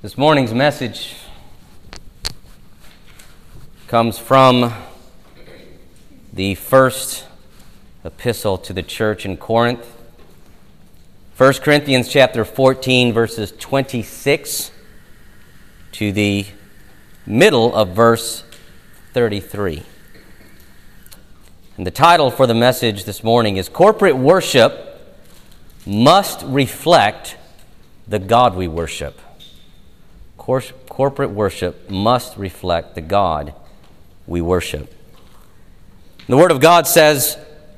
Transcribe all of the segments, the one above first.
This morning's message comes from the first epistle to the church in Corinth. 1 Corinthians chapter 14 verses 26 to the middle of verse 33. And the title for the message this morning is Corporate Worship Must Reflect the God We Worship corporate worship must reflect the God we worship. The Word of God says,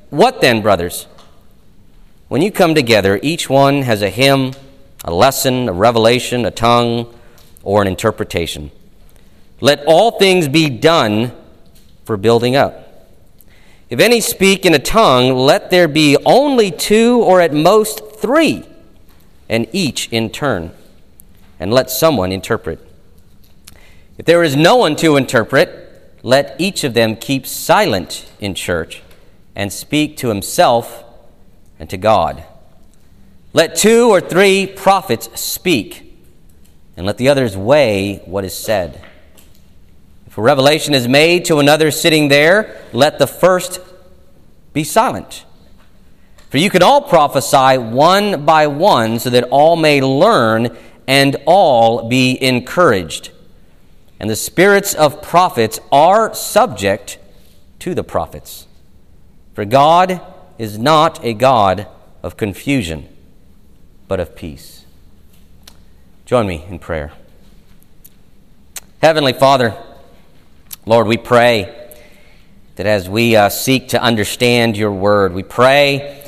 What then, brothers? When you come together, each one has a hymn, a lesson, a revelation, a tongue, or an interpretation. Let all things be done for building up. If any speak in a tongue, let there be only two or at most three, and each in turn and let someone interpret. If there is no one to interpret, let each of them keep silent in church and speak to himself and to God. Let two or three prophets speak, and let the others weigh what is said. If a revelation is made to another sitting there, let the first be silent. For you can all prophesy one by one, so that all may learn and all be encouraged. And the spirits of prophets are subject to the prophets. For God is not a God of confusion, but of peace. Join me in prayer. Heavenly Father, Lord, we pray that as we uh, seek to understand your word, we pray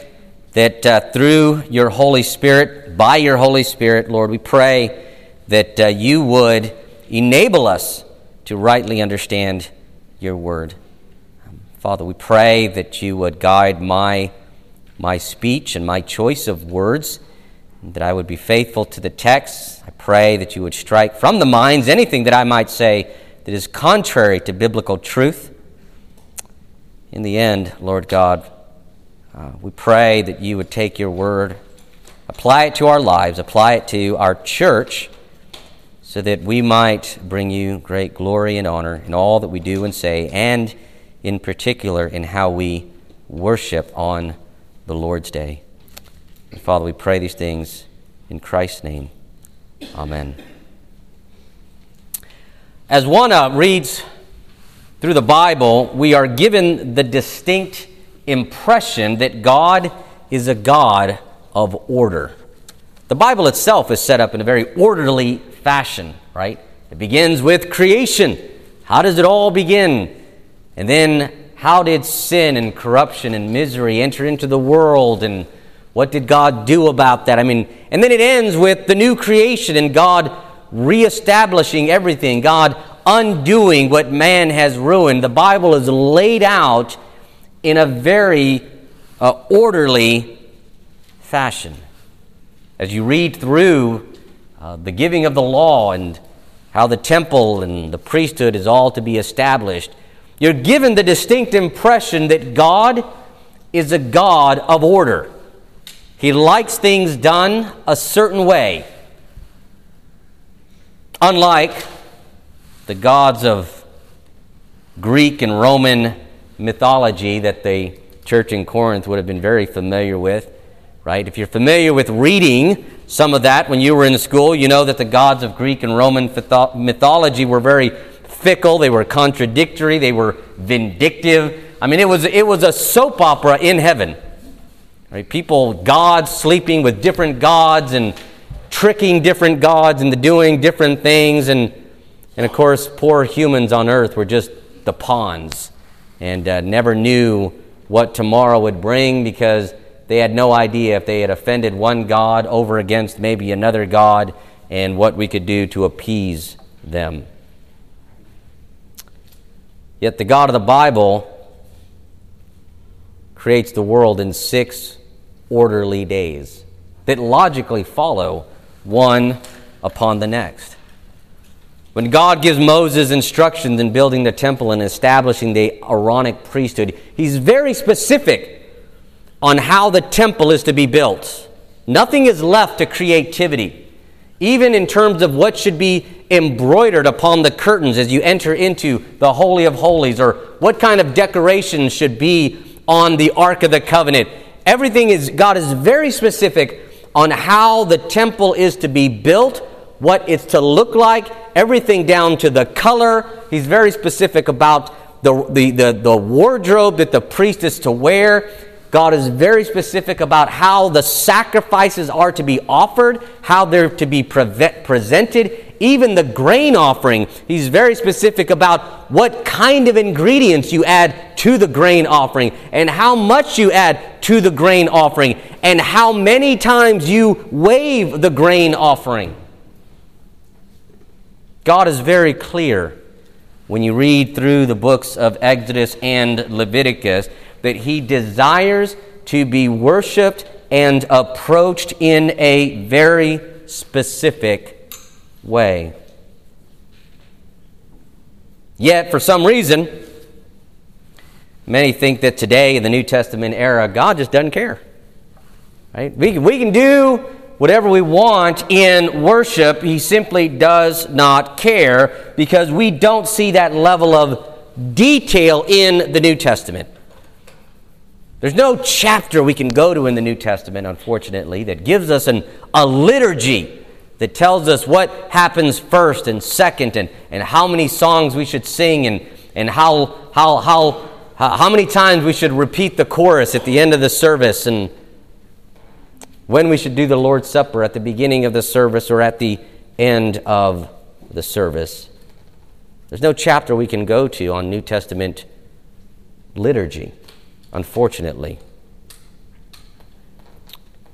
that uh, through your Holy Spirit, by your Holy Spirit, Lord, we pray that uh, you would enable us to rightly understand your word. Um, Father, we pray that you would guide my, my speech and my choice of words, that I would be faithful to the text. I pray that you would strike from the minds anything that I might say that is contrary to biblical truth. In the end, Lord God, uh, we pray that you would take your word, apply it to our lives, apply it to our church, so that we might bring you great glory and honor in all that we do and say, and in particular in how we worship on the Lord's day. And Father, we pray these things in Christ's name. Amen. As one uh, reads through the Bible, we are given the distinct impression that God is a God of order. The Bible itself is set up in a very orderly fashion, right? It begins with creation. How does it all begin? And then, how did sin and corruption and misery enter into the world? And what did God do about that? I mean, and then it ends with the new creation and God reestablishing everything, God undoing what man has ruined. The Bible is laid out in a very uh, orderly fashion. As you read through uh, the giving of the law and how the temple and the priesthood is all to be established, you're given the distinct impression that God is a God of order. He likes things done a certain way. Unlike the gods of Greek and Roman mythology that the church in Corinth would have been very familiar with, right? If you're familiar with reading some of that when you were in school, you know that the gods of Greek and Roman mythology were very fickle, they were contradictory, they were vindictive. I mean, it was, it was a soap opera in heaven. Right? People, gods sleeping with different gods and tricking different gods into doing different things. And, and of course, poor humans on earth were just the pawns and uh, never knew what tomorrow would bring because they had no idea if they had offended one God over against maybe another God and what we could do to appease them. Yet the God of the Bible creates the world in six orderly days that logically follow one upon the next. When God gives Moses instructions in building the temple and establishing the Aaronic priesthood, he's very specific on how the temple is to be built. Nothing is left to creativity. even in terms of what should be embroidered upon the curtains as you enter into the Holy of Holies, or what kind of decorations should be on the Ark of the Covenant. Everything is, God is very specific on how the temple is to be built, what it's to look like, everything down to the color. He's very specific about the, the, the, the wardrobe that the priest is to wear. God is very specific about how the sacrifices are to be offered, how they're to be pre- presented, even the grain offering. He's very specific about what kind of ingredients you add to the grain offering and how much you add to the grain offering and how many times you wave the grain offering. God is very clear when you read through the books of Exodus and Leviticus that he desires to be worshiped and approached in a very specific way. Yet, for some reason, many think that today in the New Testament era, God just doesn't care. Right? We, we can do whatever we want in worship. He simply does not care because we don't see that level of detail in the New Testament. There's no chapter we can go to in the New Testament, unfortunately, that gives us an, a liturgy that tells us what happens first and second and, and how many songs we should sing and, and how, how, how, how many times we should repeat the chorus at the end of the service and when we should do the Lord's Supper at the beginning of the service or at the end of the service. There's no chapter we can go to on New Testament liturgy unfortunately.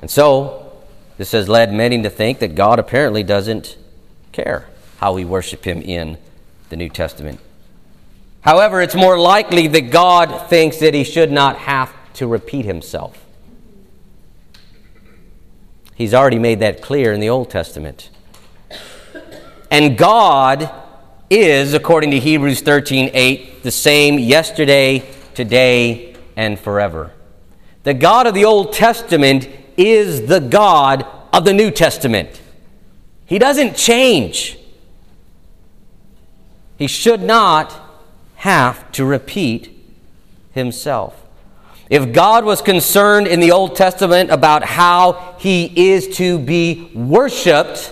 And so, this has led many to think that God apparently doesn't care how we worship Him in the New Testament. However, it's more likely that God thinks that He should not have to repeat Himself. He's already made that clear in the Old Testament. And God is, according to Hebrews 13 8, the same yesterday, today, and forever. The God of the Old Testament is the God of the New Testament. He doesn't change. He should not have to repeat himself. If God was concerned in the Old Testament about how he is to be worshiped,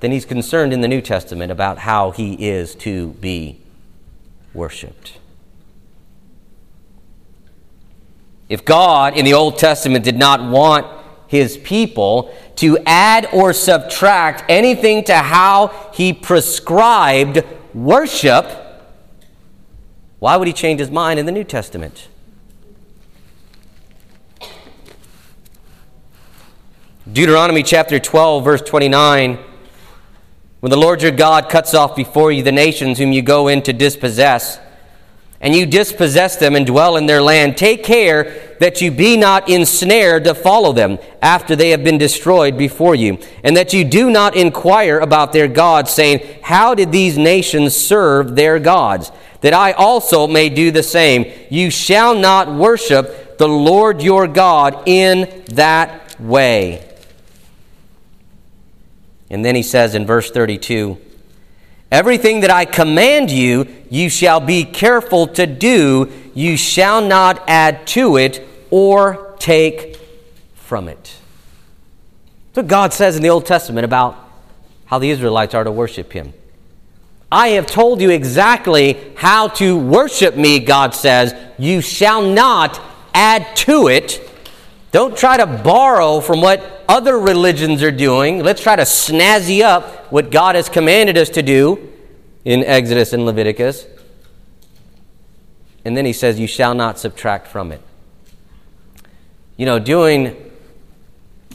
then he's concerned in the New Testament about how he is to be worshiped. If God in the Old Testament did not want his people to add or subtract anything to how he prescribed worship, why would he change his mind in the New Testament? Deuteronomy chapter 12, verse 29. When the Lord your God cuts off before you the nations whom you go in to dispossess, and you dispossess them and dwell in their land, take care that you be not ensnared to follow them after they have been destroyed before you, and that you do not inquire about their gods, saying, How did these nations serve their gods? That I also may do the same. You shall not worship the Lord your God in that way. And then he says in verse 32, Everything that I command you, you shall be careful to do. You shall not add to it or take from it. That's what God says in the Old Testament about how the Israelites are to worship Him. I have told you exactly how to worship me, God says. You shall not add to it. Don't try to borrow from what other religions are doing. Let's try to snazzy up what God has commanded us to do in Exodus and Leviticus. And then he says, You shall not subtract from it. You know, doing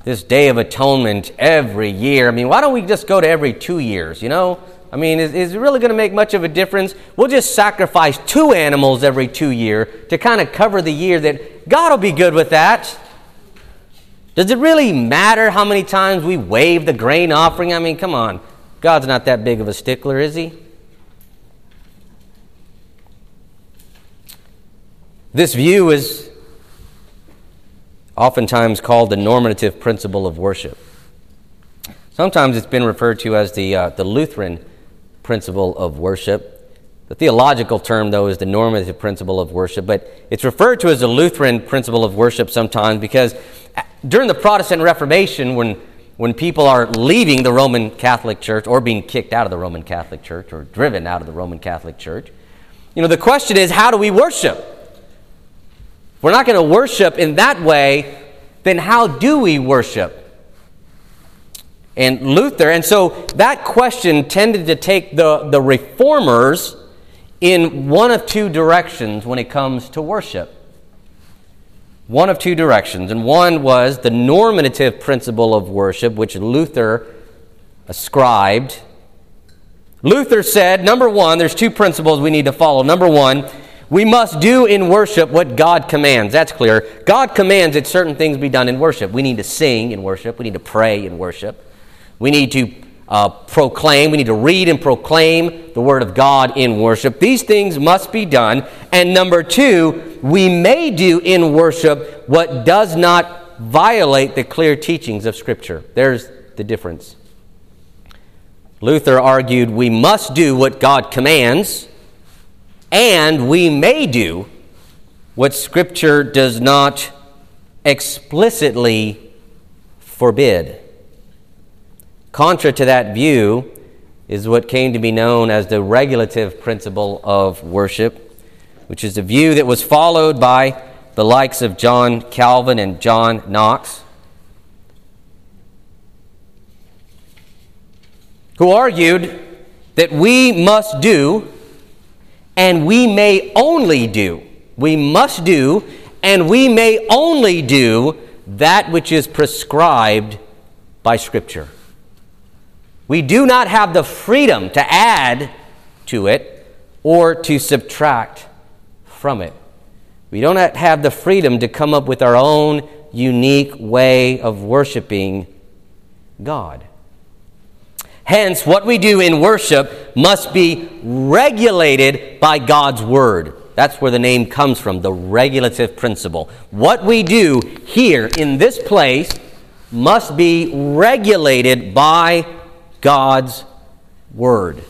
this Day of Atonement every year, I mean, why don't we just go to every two years, you know? I mean, is, is it really going to make much of a difference? We'll just sacrifice two animals every two year to kind of cover the year that God will be good with that. Does it really matter how many times we wave the grain offering? I mean, come on. God's not that big of a stickler, is he? This view is oftentimes called the normative principle of worship. Sometimes it's been referred to as the, uh, the Lutheran principle of worship. The theological term, though, is the normative principle of worship, but it's referred to as the Lutheran principle of worship sometimes because during the Protestant Reformation, when, when people are leaving the Roman Catholic Church or being kicked out of the Roman Catholic Church or driven out of the Roman Catholic Church, you know, the question is how do we worship? If we're not going to worship in that way, then how do we worship? And Luther, and so that question tended to take the, the reformers in one of two directions when it comes to worship. One of two directions. And one was the normative principle of worship, which Luther ascribed. Luther said, number one, there's two principles we need to follow. Number one, we must do in worship what God commands. That's clear. God commands that certain things be done in worship. We need to sing in worship, we need to pray in worship, we need to uh, proclaim, we need to read and proclaim the Word of God in worship. These things must be done. And number two, we may do in worship what does not violate the clear teachings of Scripture. There's the difference. Luther argued we must do what God commands, and we may do what Scripture does not explicitly forbid. Contra to that view is what came to be known as the regulative principle of worship, which is a view that was followed by the likes of John Calvin and John Knox, who argued that we must do and we may only do. We must do and we may only do that which is prescribed by Scripture. We do not have the freedom to add to it or to subtract from it. We don't have the freedom to come up with our own unique way of worshiping God. Hence, what we do in worship must be regulated by God's Word. That's where the name comes from, the regulative principle. What we do here in this place must be regulated by God's Word,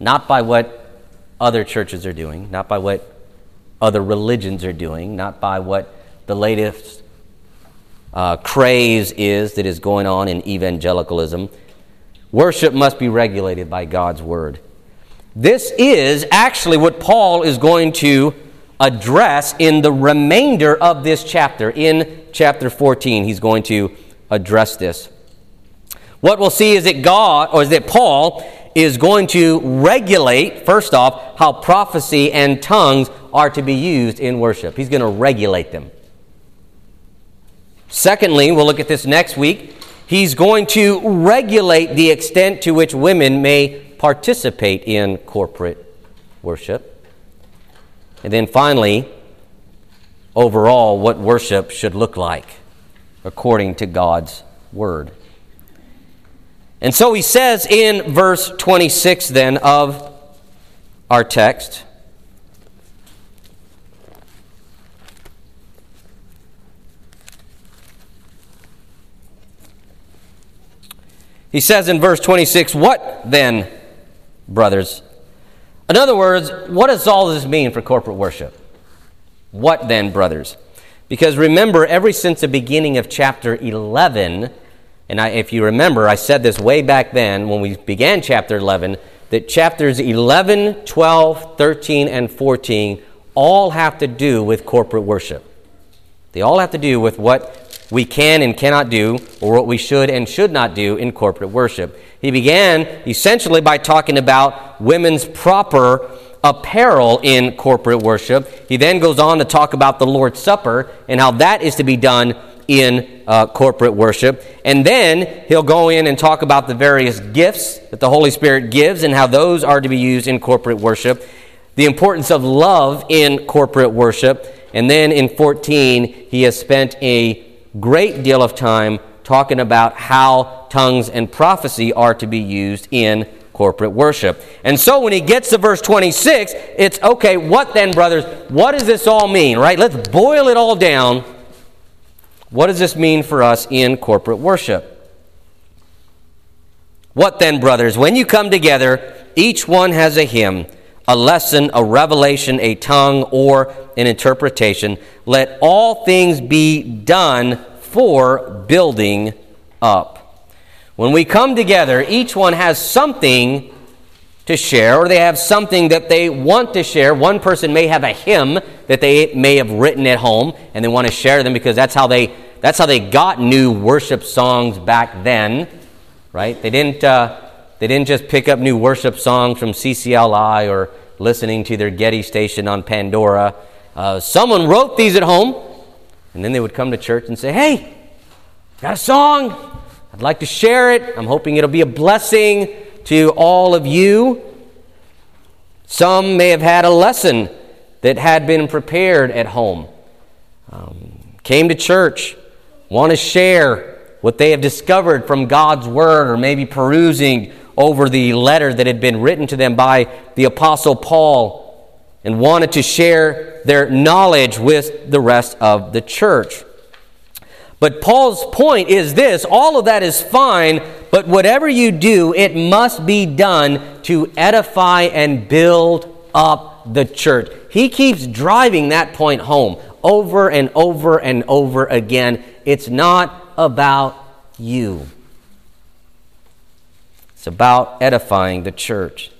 not by what other churches are doing, not by what other religions are doing, not by what the latest uh, craze is that is going on in evangelicalism. Worship must be regulated by God's Word. This is actually what Paul is going to address in the remainder of this chapter. In chapter 14, he's going to address this. What we'll see is that God, or is that Paul, is going to regulate, first off, how prophecy and tongues are to be used in worship. He's going to regulate them. Secondly, we'll look at this next week. He's going to regulate the extent to which women may participate in corporate worship. And then finally, overall, what worship should look like according to God's Word. And so he says in verse 26 then of our text, He says in verse 26, What then, brothers? In other words, what does all this mean for corporate worship? What then, brothers? Because remember, ever since the beginning of chapter 11, and I, if you remember, I said this way back then when we began chapter 11 that chapters 11, 12, 13, and 14 all have to do with corporate worship. They all have to do with what we can and cannot do, or what we should and should not do in corporate worship. He began essentially by talking about women's proper apparel in corporate worship. He then goes on to talk about the Lord's Supper and how that is to be done in uh, corporate worship. And then he'll go in and talk about the various gifts that the Holy Spirit gives and how those are to be used in corporate worship, the importance of love in corporate worship. And then in 14, he has spent a great deal of time talking about how tongues and prophecy are to be used in corporate worship. And so when he gets to verse 26, it's okay, what then, brothers? What does this all mean, right? Let's boil it all down what does this mean for us in corporate worship? What then, brothers? When you come together, each one has a hymn, a lesson, a revelation, a tongue, or an interpretation. Let all things be done for building up. When we come together, each one has something to share, or they have something that they want to share. One person may have a hymn that they may have written at home, and they want to share them because that's how they that's how they got new worship songs back then, right? They didn't uh, they didn't just pick up new worship songs from CCLI or listening to their Getty station on Pandora. Uh, someone wrote these at home, and then they would come to church and say, "Hey, got a song? I'd like to share it. I'm hoping it'll be a blessing." to all of you. Some may have had a lesson that had been prepared at home, um, came to church, want to share what they have discovered from God's Word, or maybe perusing over the letter that had been written to them by the Apostle Paul, and wanted to share their knowledge with the rest of the church. But Paul's point is this all of that is fine, but whatever you do, it must be done to edify and build up the church. He keeps driving that point home over and over and over again. It's not about you, it's about edifying the church.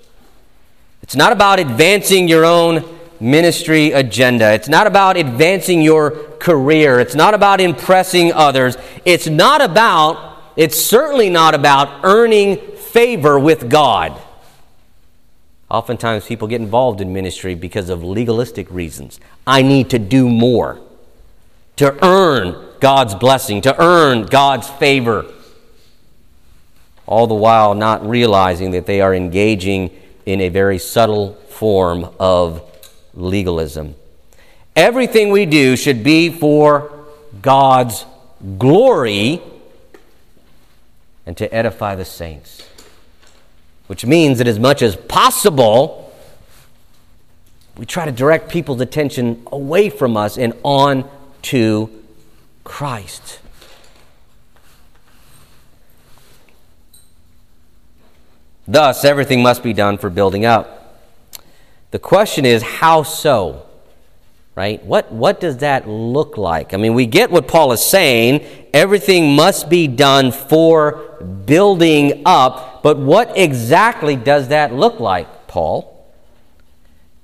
It's not about advancing your own ministry agenda. It's not about advancing your career. It's not about impressing others. It's not about, it's certainly not about earning favor with God. Oftentimes people get involved in ministry because of legalistic reasons. I need to do more to earn God's blessing, to earn God's favor. All the while not realizing that they are engaging in a very subtle form of legalism. Everything we do should be for God's glory and to edify the saints. Which means that as much as possible, we try to direct people's attention away from us and on to Christ. Thus, everything must be done for building up. The question is, how so? Right? What, what does that look like? I mean, we get what Paul is saying. Everything must be done for building up. But what exactly does that look like, Paul?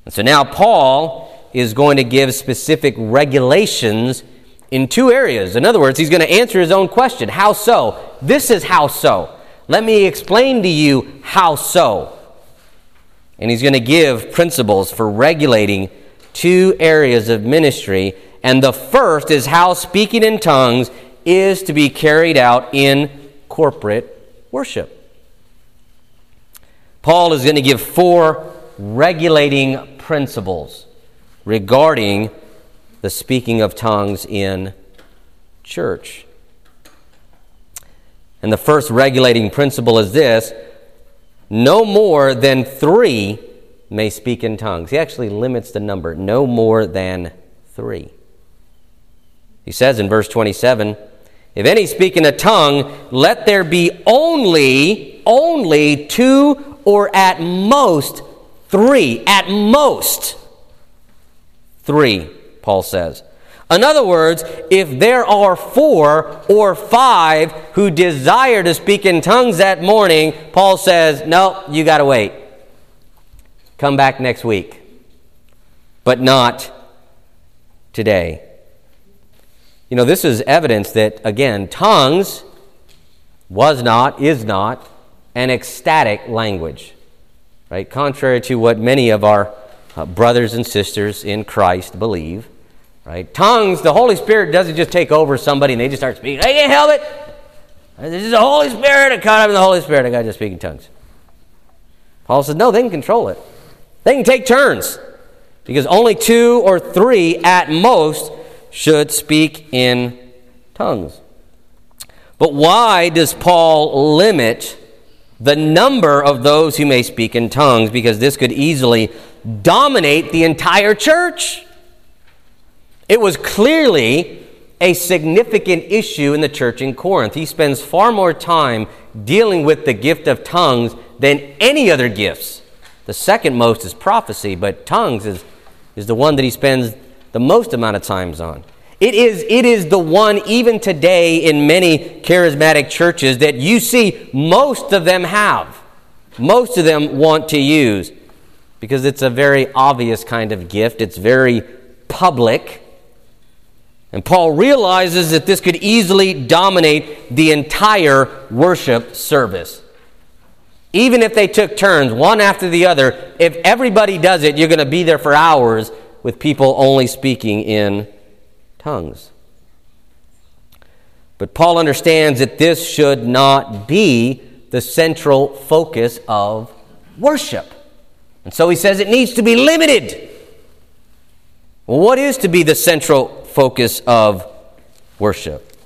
And so now Paul is going to give specific regulations in two areas. In other words, he's going to answer his own question How so? This is how so. Let me explain to you how so and he's going to give principles for regulating two areas of ministry. And the first is how speaking in tongues is to be carried out in corporate worship. Paul is going to give four regulating principles regarding the speaking of tongues in church. And the first regulating principle is this no more than three may speak in tongues. He actually limits the number, no more than three. He says in verse 27 If any speak in a tongue, let there be only, only two or at most three. At most three, Paul says. In other words, if there are four or five who desire to speak in tongues that morning, Paul says, No, you got to wait. Come back next week. But not today. You know, this is evidence that, again, tongues was not, is not, an ecstatic language. Right? Contrary to what many of our uh, brothers and sisters in Christ believe. Right? Tongues, the Holy Spirit doesn't just take over somebody and they just start speaking. I can't help it. This is the Holy Spirit. I caught up in the Holy Spirit. I got just speaking tongues. Paul says, no, they can control it. They can take turns because only two or three at most should speak in tongues. But why does Paul limit the number of those who may speak in tongues? Because this could easily dominate the entire church. It was clearly a significant issue in the church in Corinth. He spends far more time dealing with the gift of tongues than any other gifts. The second most is prophecy, but tongues is, is the one that he spends the most amount of times on. It is, it is the one, even today, in many charismatic churches that you see most of them have. Most of them want to use because it's a very obvious kind of gift, it's very public. And Paul realizes that this could easily dominate the entire worship service. Even if they took turns, one after the other, if everybody does it, you're going to be there for hours with people only speaking in tongues. But Paul understands that this should not be the central focus of worship. And so he says it needs to be limited. What is to be the central focus of worship?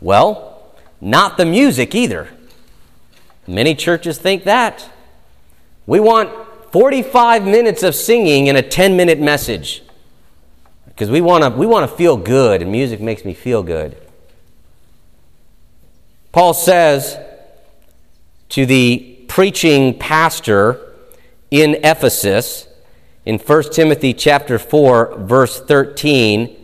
Well, not the music either. Many churches think that. We want 45 minutes of singing in a 10 minute message because we want to we want to feel good and music makes me feel good paul says to the preaching pastor in ephesus in 1 timothy chapter 4 verse 13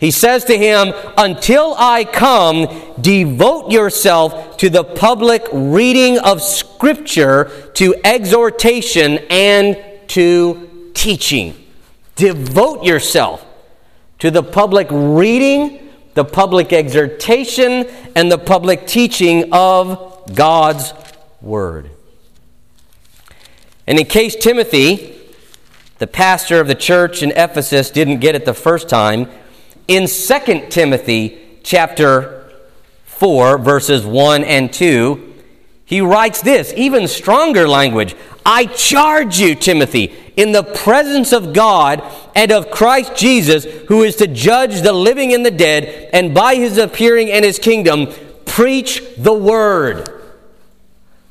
he says to him until i come devote yourself to the public reading of scripture to exhortation and to teaching devote yourself to the public reading, the public exhortation, and the public teaching of God's Word. And in case Timothy, the pastor of the church in Ephesus, didn't get it the first time, in 2 Timothy chapter 4, verses 1 and 2, he writes this, even stronger language I charge you, Timothy, in the presence of God and of Christ Jesus, who is to judge the living and the dead, and by his appearing and his kingdom, preach the word.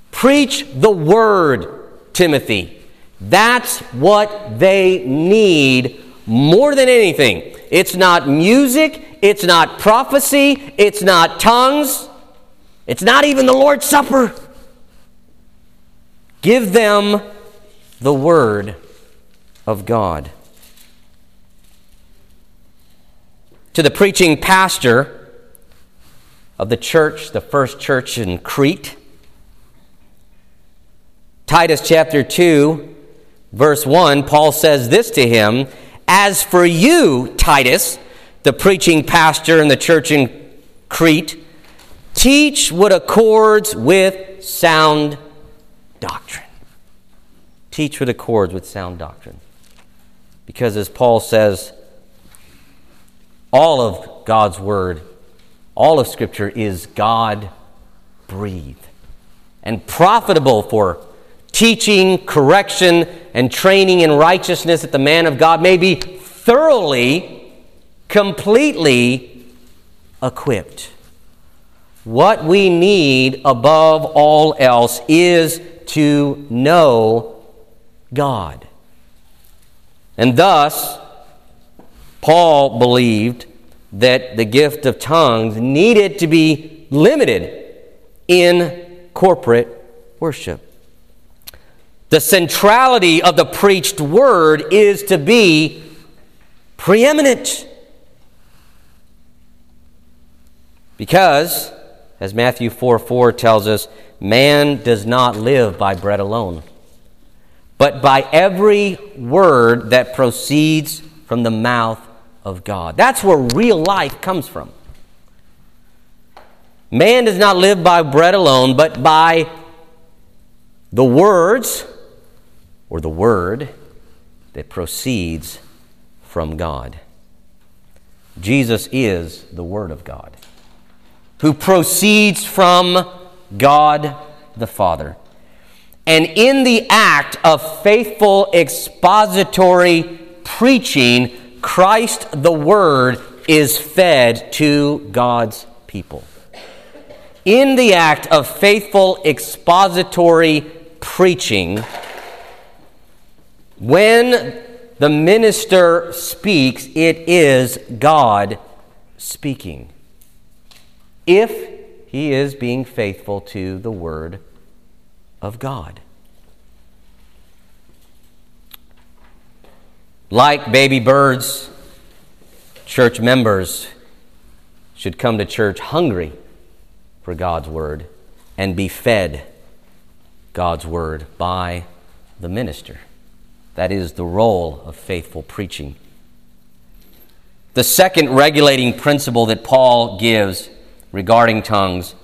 Preach the word, Timothy. That's what they need more than anything. It's not music, it's not prophecy, it's not tongues, it's not even the Lord's Supper. Give them the Word of God. To the preaching pastor of the church, the first church in Crete, Titus chapter 2, verse 1, Paul says this to him As for you, Titus, the preaching pastor in the church in Crete, teach what accords with sound doctrine. Teach what accords with sound doctrine. Because as Paul says, all of God's Word, all of Scripture is God breathed and profitable for teaching, correction, and training in righteousness that the man of God may be thoroughly, completely equipped. What we need above all else is to know God. And thus, Paul believed that the gift of tongues needed to be limited in corporate worship. The centrality of the preached word is to be preeminent. Because, as Matthew 4 4 tells us, man does not live by bread alone, but by every word that proceeds from the mouth of God. That's where real life comes from. Man does not live by bread alone, but by the words or the word that proceeds from God. Jesus is the Word of God, who proceeds from God the Father. And in the act of faithful expository preaching, Christ the Word is fed to God's people. In the act of faithful expository preaching, when the minister speaks, it is God speaking if he is being faithful to the Word of God. Like baby birds, church members should come to church hungry for God's Word and be fed God's Word by the minister. That is the role of faithful preaching. The second regulating principle that Paul gives regarding tongues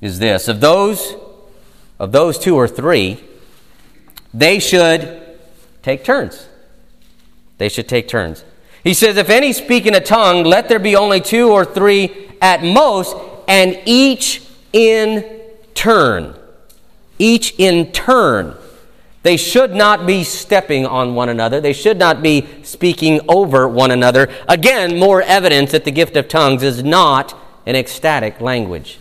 is this. Of those of those two or three they should take turns. They should take turns. He says if any speak in a tongue let there be only two or three at most and each in turn. Each in turn they should not be stepping on one another. They should not be speaking over one another. Again, more evidence that the gift of tongues is not an ecstatic language.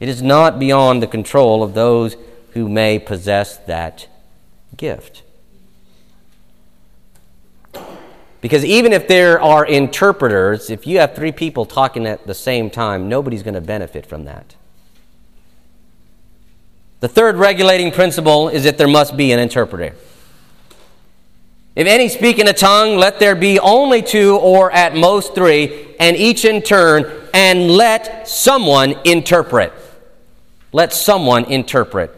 It is not beyond the control of those who may possess that gift. Because even if there are interpreters, if you have three people talking at the same time, nobody's going to benefit from that. The third regulating principle is that there must be an interpreter. If any speak in a tongue, let there be only two or at most three, and each in turn, and let someone interpret. Let someone interpret.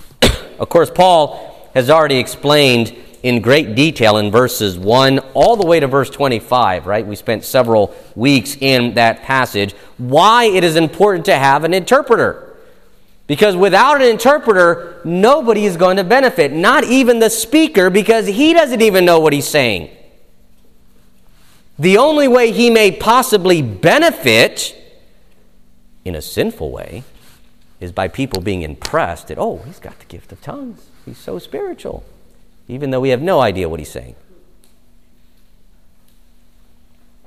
of course, Paul has already explained in great detail in verses 1 all the way to verse 25, right? We spent several weeks in that passage why it is important to have an interpreter. Because without an interpreter, nobody is going to benefit, not even the speaker, because he doesn't even know what he's saying. The only way he may possibly benefit in a sinful way is by people being impressed that, oh, he's got the gift of tongues. He's so spiritual, even though we have no idea what he's saying.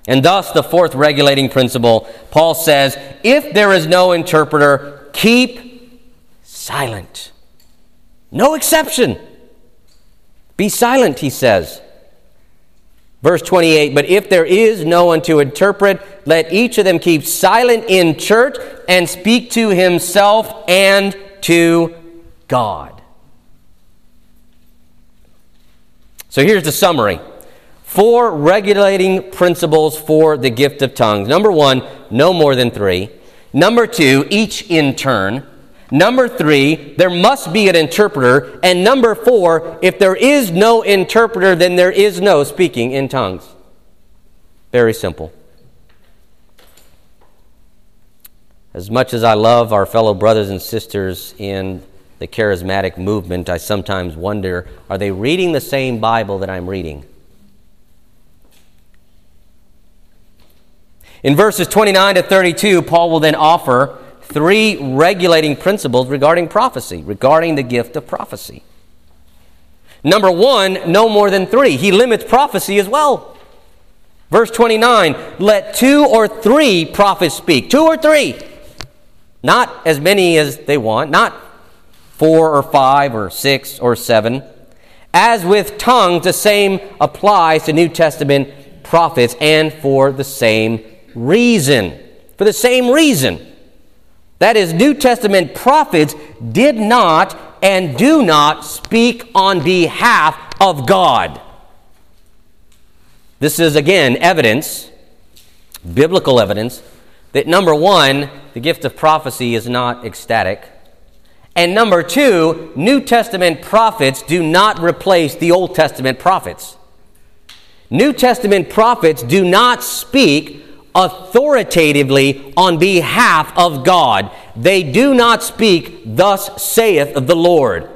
And thus, the fourth regulating principle, Paul says, if there is no interpreter, keep silent. No exception. Be silent, he says. Verse 28 But if there is no one to interpret, let each of them keep silent in church and speak to himself and to God. So here's the summary four regulating principles for the gift of tongues. Number one, no more than three. Number two, each in turn. Number three, there must be an interpreter. And number four, if there is no interpreter, then there is no speaking in tongues. Very simple. As much as I love our fellow brothers and sisters in the charismatic movement, I sometimes wonder are they reading the same Bible that I'm reading? In verses 29 to 32, Paul will then offer three regulating principles regarding prophecy, regarding the gift of prophecy. Number one, no more than three. He limits prophecy as well. Verse 29 let two or three prophets speak. Two or three. Not as many as they want, not four or five or six or seven. As with tongues, the same applies to New Testament prophets and for the same reason. For the same reason. That is, New Testament prophets did not and do not speak on behalf of God. This is, again, evidence, biblical evidence, that number one, the gift of prophecy is not ecstatic. And number two, New Testament prophets do not replace the Old Testament prophets. New Testament prophets do not speak authoritatively on behalf of God. They do not speak, Thus saith the Lord.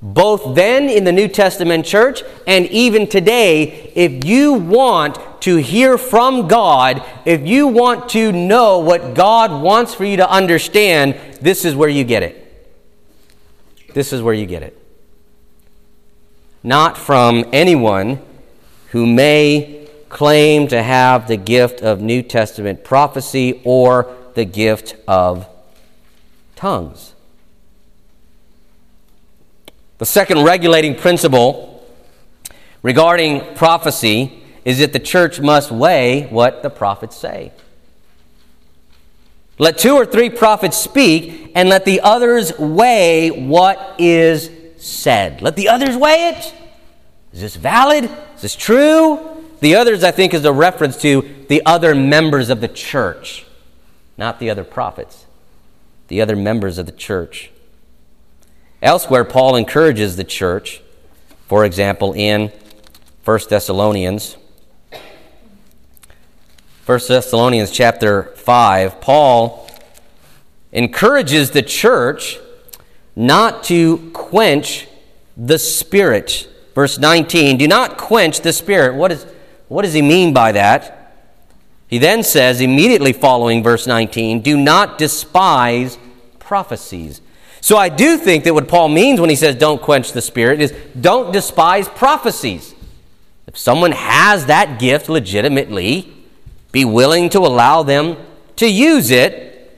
Both then in the New Testament church and even today, if you want to hear from God, if you want to know what God wants for you to understand, this is where you get it. This is where you get it. Not from anyone who may claim to have the gift of New Testament prophecy or the gift of tongues. The second regulating principle regarding prophecy is that the church must weigh what the prophets say. Let two or three prophets speak, and let the others weigh what is said. Let the others weigh it. Is this valid? Is this true? The others, I think, is a reference to the other members of the church, not the other prophets, the other members of the church. Elsewhere, Paul encourages the church, for example, in 1 Thessalonians. 1 Thessalonians chapter 5, Paul encourages the church not to quench the Spirit. Verse 19, do not quench the Spirit. What, is, what does he mean by that? He then says, immediately following verse 19, do not despise prophecies. So I do think that what Paul means when he says don't quench the Spirit is don't despise prophecies. If someone has that gift legitimately, be willing to allow them to use it.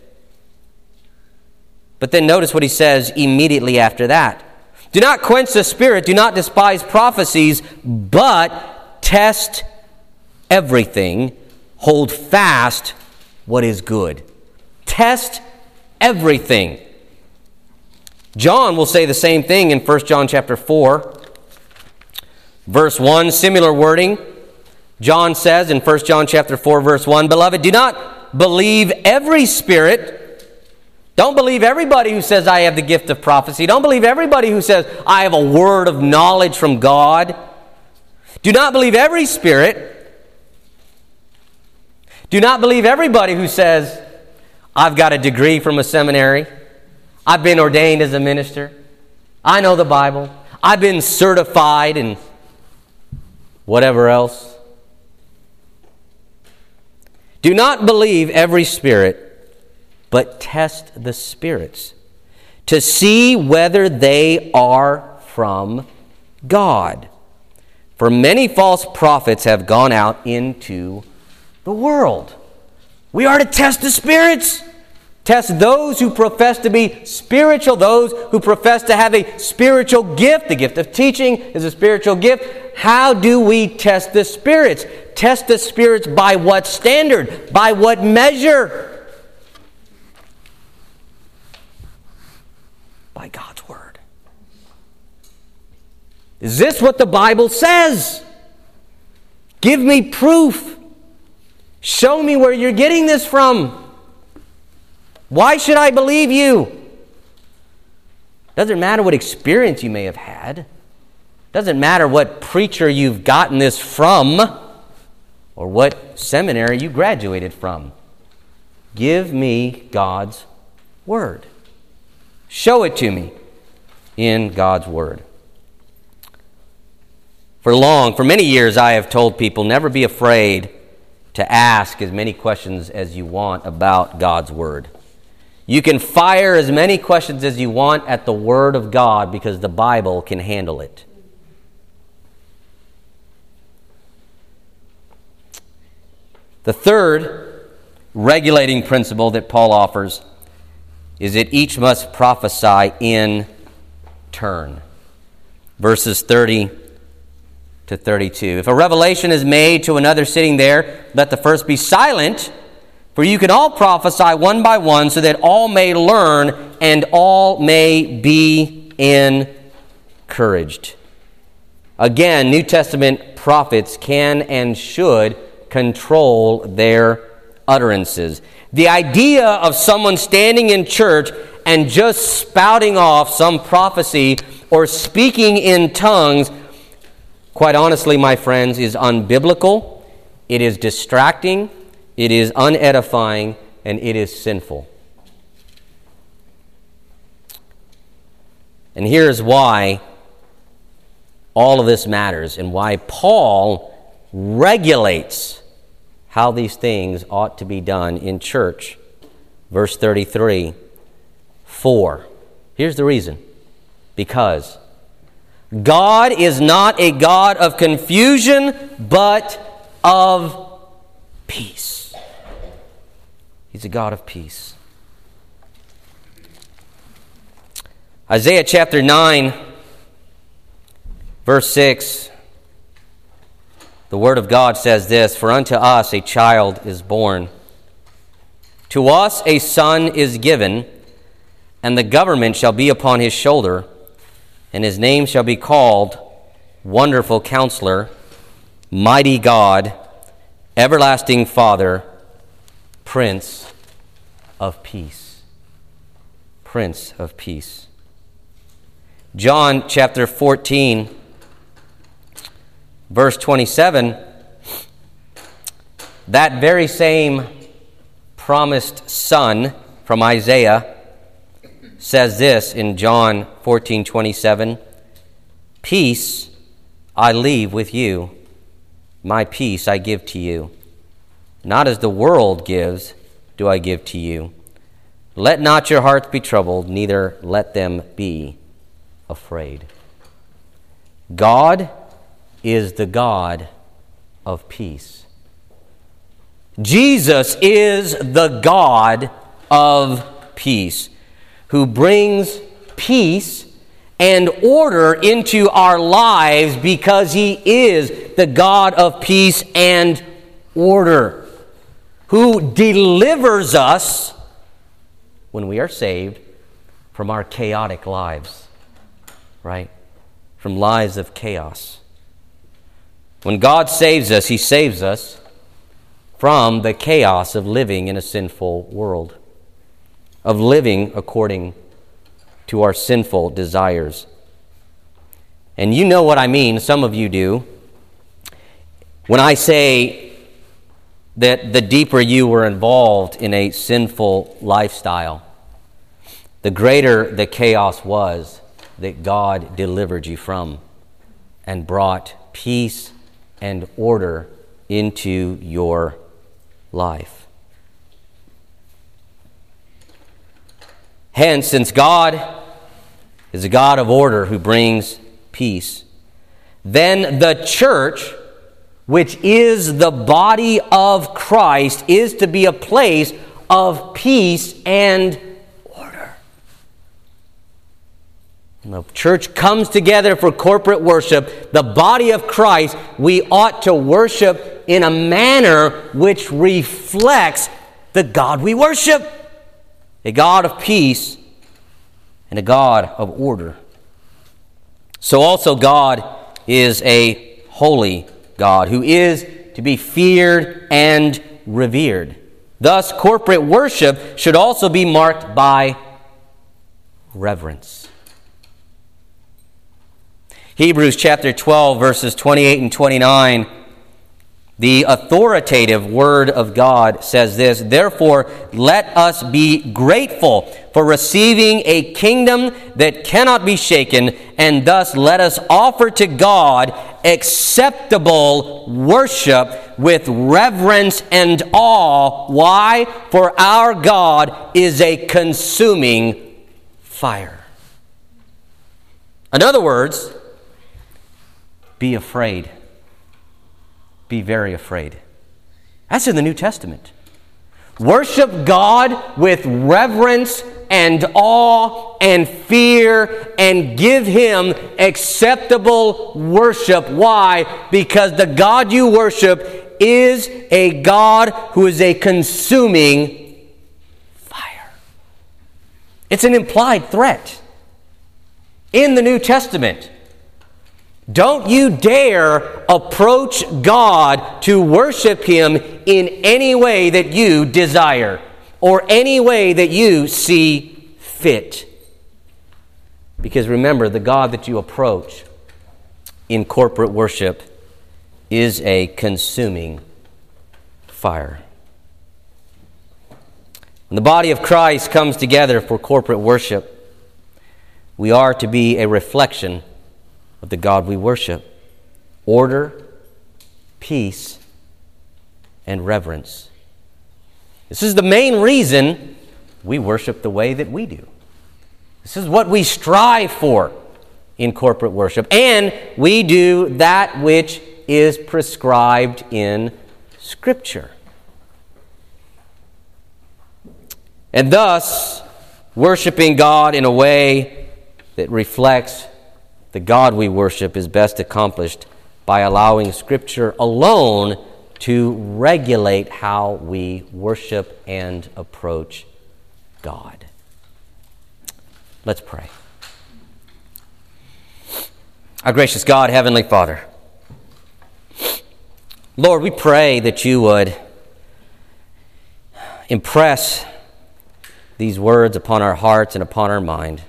But then notice what he says immediately after that. Do not quench the spirit, do not despise prophecies, but test everything, hold fast what is good. Test everything. John will say the same thing in 1 John chapter 4, verse 1, similar wording. John says in 1 John chapter 4 verse 1, "Beloved, do not believe every spirit. Don't believe everybody who says I have the gift of prophecy. Don't believe everybody who says I have a word of knowledge from God. Do not believe every spirit. Do not believe everybody who says I've got a degree from a seminary. I've been ordained as a minister. I know the Bible. I've been certified and whatever else. Do not believe every spirit, but test the spirits to see whether they are from God. For many false prophets have gone out into the world. We are to test the spirits. Test those who profess to be spiritual, those who profess to have a spiritual gift. The gift of teaching is a spiritual gift. How do we test the spirits? Test the spirits by what standard? By what measure? By God's Word. Is this what the Bible says? Give me proof. Show me where you're getting this from. Why should I believe you? Doesn't matter what experience you may have had. Doesn't matter what preacher you've gotten this from or what seminary you graduated from. Give me God's Word. Show it to me in God's Word. For long, for many years, I have told people never be afraid to ask as many questions as you want about God's Word. You can fire as many questions as you want at the Word of God because the Bible can handle it. The third regulating principle that Paul offers is that each must prophesy in turn. Verses 30 to 32. If a revelation is made to another sitting there, let the first be silent for you can all prophesy one by one, so that all may learn and all may be encouraged. Again, New Testament prophets can and should control their utterances. The idea of someone standing in church and just spouting off some prophecy or speaking in tongues, quite honestly, my friends, is unbiblical. It is distracting it is unedifying, and it is sinful. And here's why all of this matters and why Paul regulates how these things ought to be done in church. Verse 33 4. Here's the reason because God is not a God of confusion, but of peace. He's a God of peace. Isaiah chapter 9, verse 6. the Word of God says this For unto us a child is born, to us a son is given, and the government shall be upon his shoulder, and his name shall be called Wonderful Counselor, Mighty God, Everlasting Father, Prince of Peace. Prince of Peace. John chapter 14 verse 27, that very same promised son from Isaiah says this in John 14 27 Peace I leave with you, my peace I give to you. Not as the world gives, do I give to you. Let not your hearts be troubled, neither let them be afraid. God is the God of peace. Jesus is the God of peace who brings peace and order into our lives because he is the God of peace and order, who delivers us when we are saved from our chaotic lives, right? From lives of chaos. When God saves us, He saves us from the chaos of living in a sinful world, of living according to our sinful desires. And you know what I mean, some of you do. When I say that the deeper you were involved in a sinful lifestyle, the greater the chaos was that God delivered you from and brought peace and order into your life. Hence, since God is a God of order who brings peace, then the church, which is the body of Christ, is to be a place of peace and order. the church comes together for corporate worship, the body of Christ, we ought to worship in a manner which reflects the God we worship a God of peace and a God of order. So, also, God is a holy God who is to be feared and revered. Thus, corporate worship should also be marked by reverence. Hebrews chapter 12, verses 28 and 29, the authoritative word of God says this Therefore, let us be grateful for receiving a kingdom that cannot be shaken, and thus let us offer to God acceptable worship with reverence and awe. Why? For our God is a consuming fire. In other words, be afraid. Be very afraid. That's in the New Testament. Worship God with reverence and awe and fear and give Him acceptable worship. Why? Because the God you worship is a God who is a consuming fire. It's an implied threat in the New Testament. Don't you dare approach God to worship Him in any way that you desire or any way that you see fit. Because remember, the God that you approach in corporate worship is a consuming fire. When the body of Christ comes together for corporate worship, we are to be a reflection of the God we worship order, peace, and reverence. This is the main reason we worship the way that we do. This is what we strive for in corporate worship. And we do that which is prescribed in Scripture. And thus, worshiping God in a way that reflects the God we worship is best accomplished by allowing Scripture alone to regulate how we worship and approach God. Let's pray. Our gracious God, Heavenly Father, Lord, we pray that you would impress these words upon our hearts and upon our mind.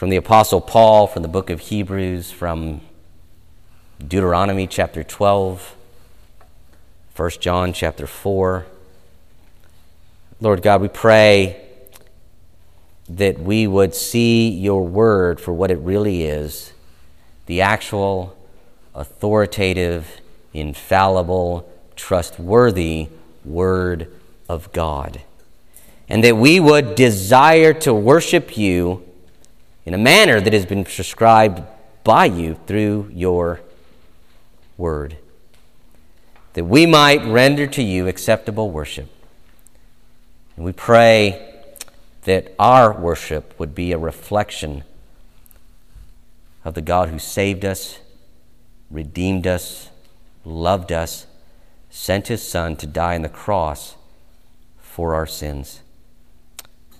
From the Apostle Paul, from the book of Hebrews, from Deuteronomy chapter 12, 1 John chapter 4. Lord God, we pray that we would see your word for what it really is the actual, authoritative, infallible, trustworthy word of God. And that we would desire to worship you in a manner that has been prescribed by you through your word, that we might render to you acceptable worship. And we pray that our worship would be a reflection of the God who saved us, redeemed us, loved us, sent his Son to die on the cross for our sins.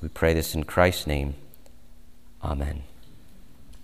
We pray this in Christ's name. Amen.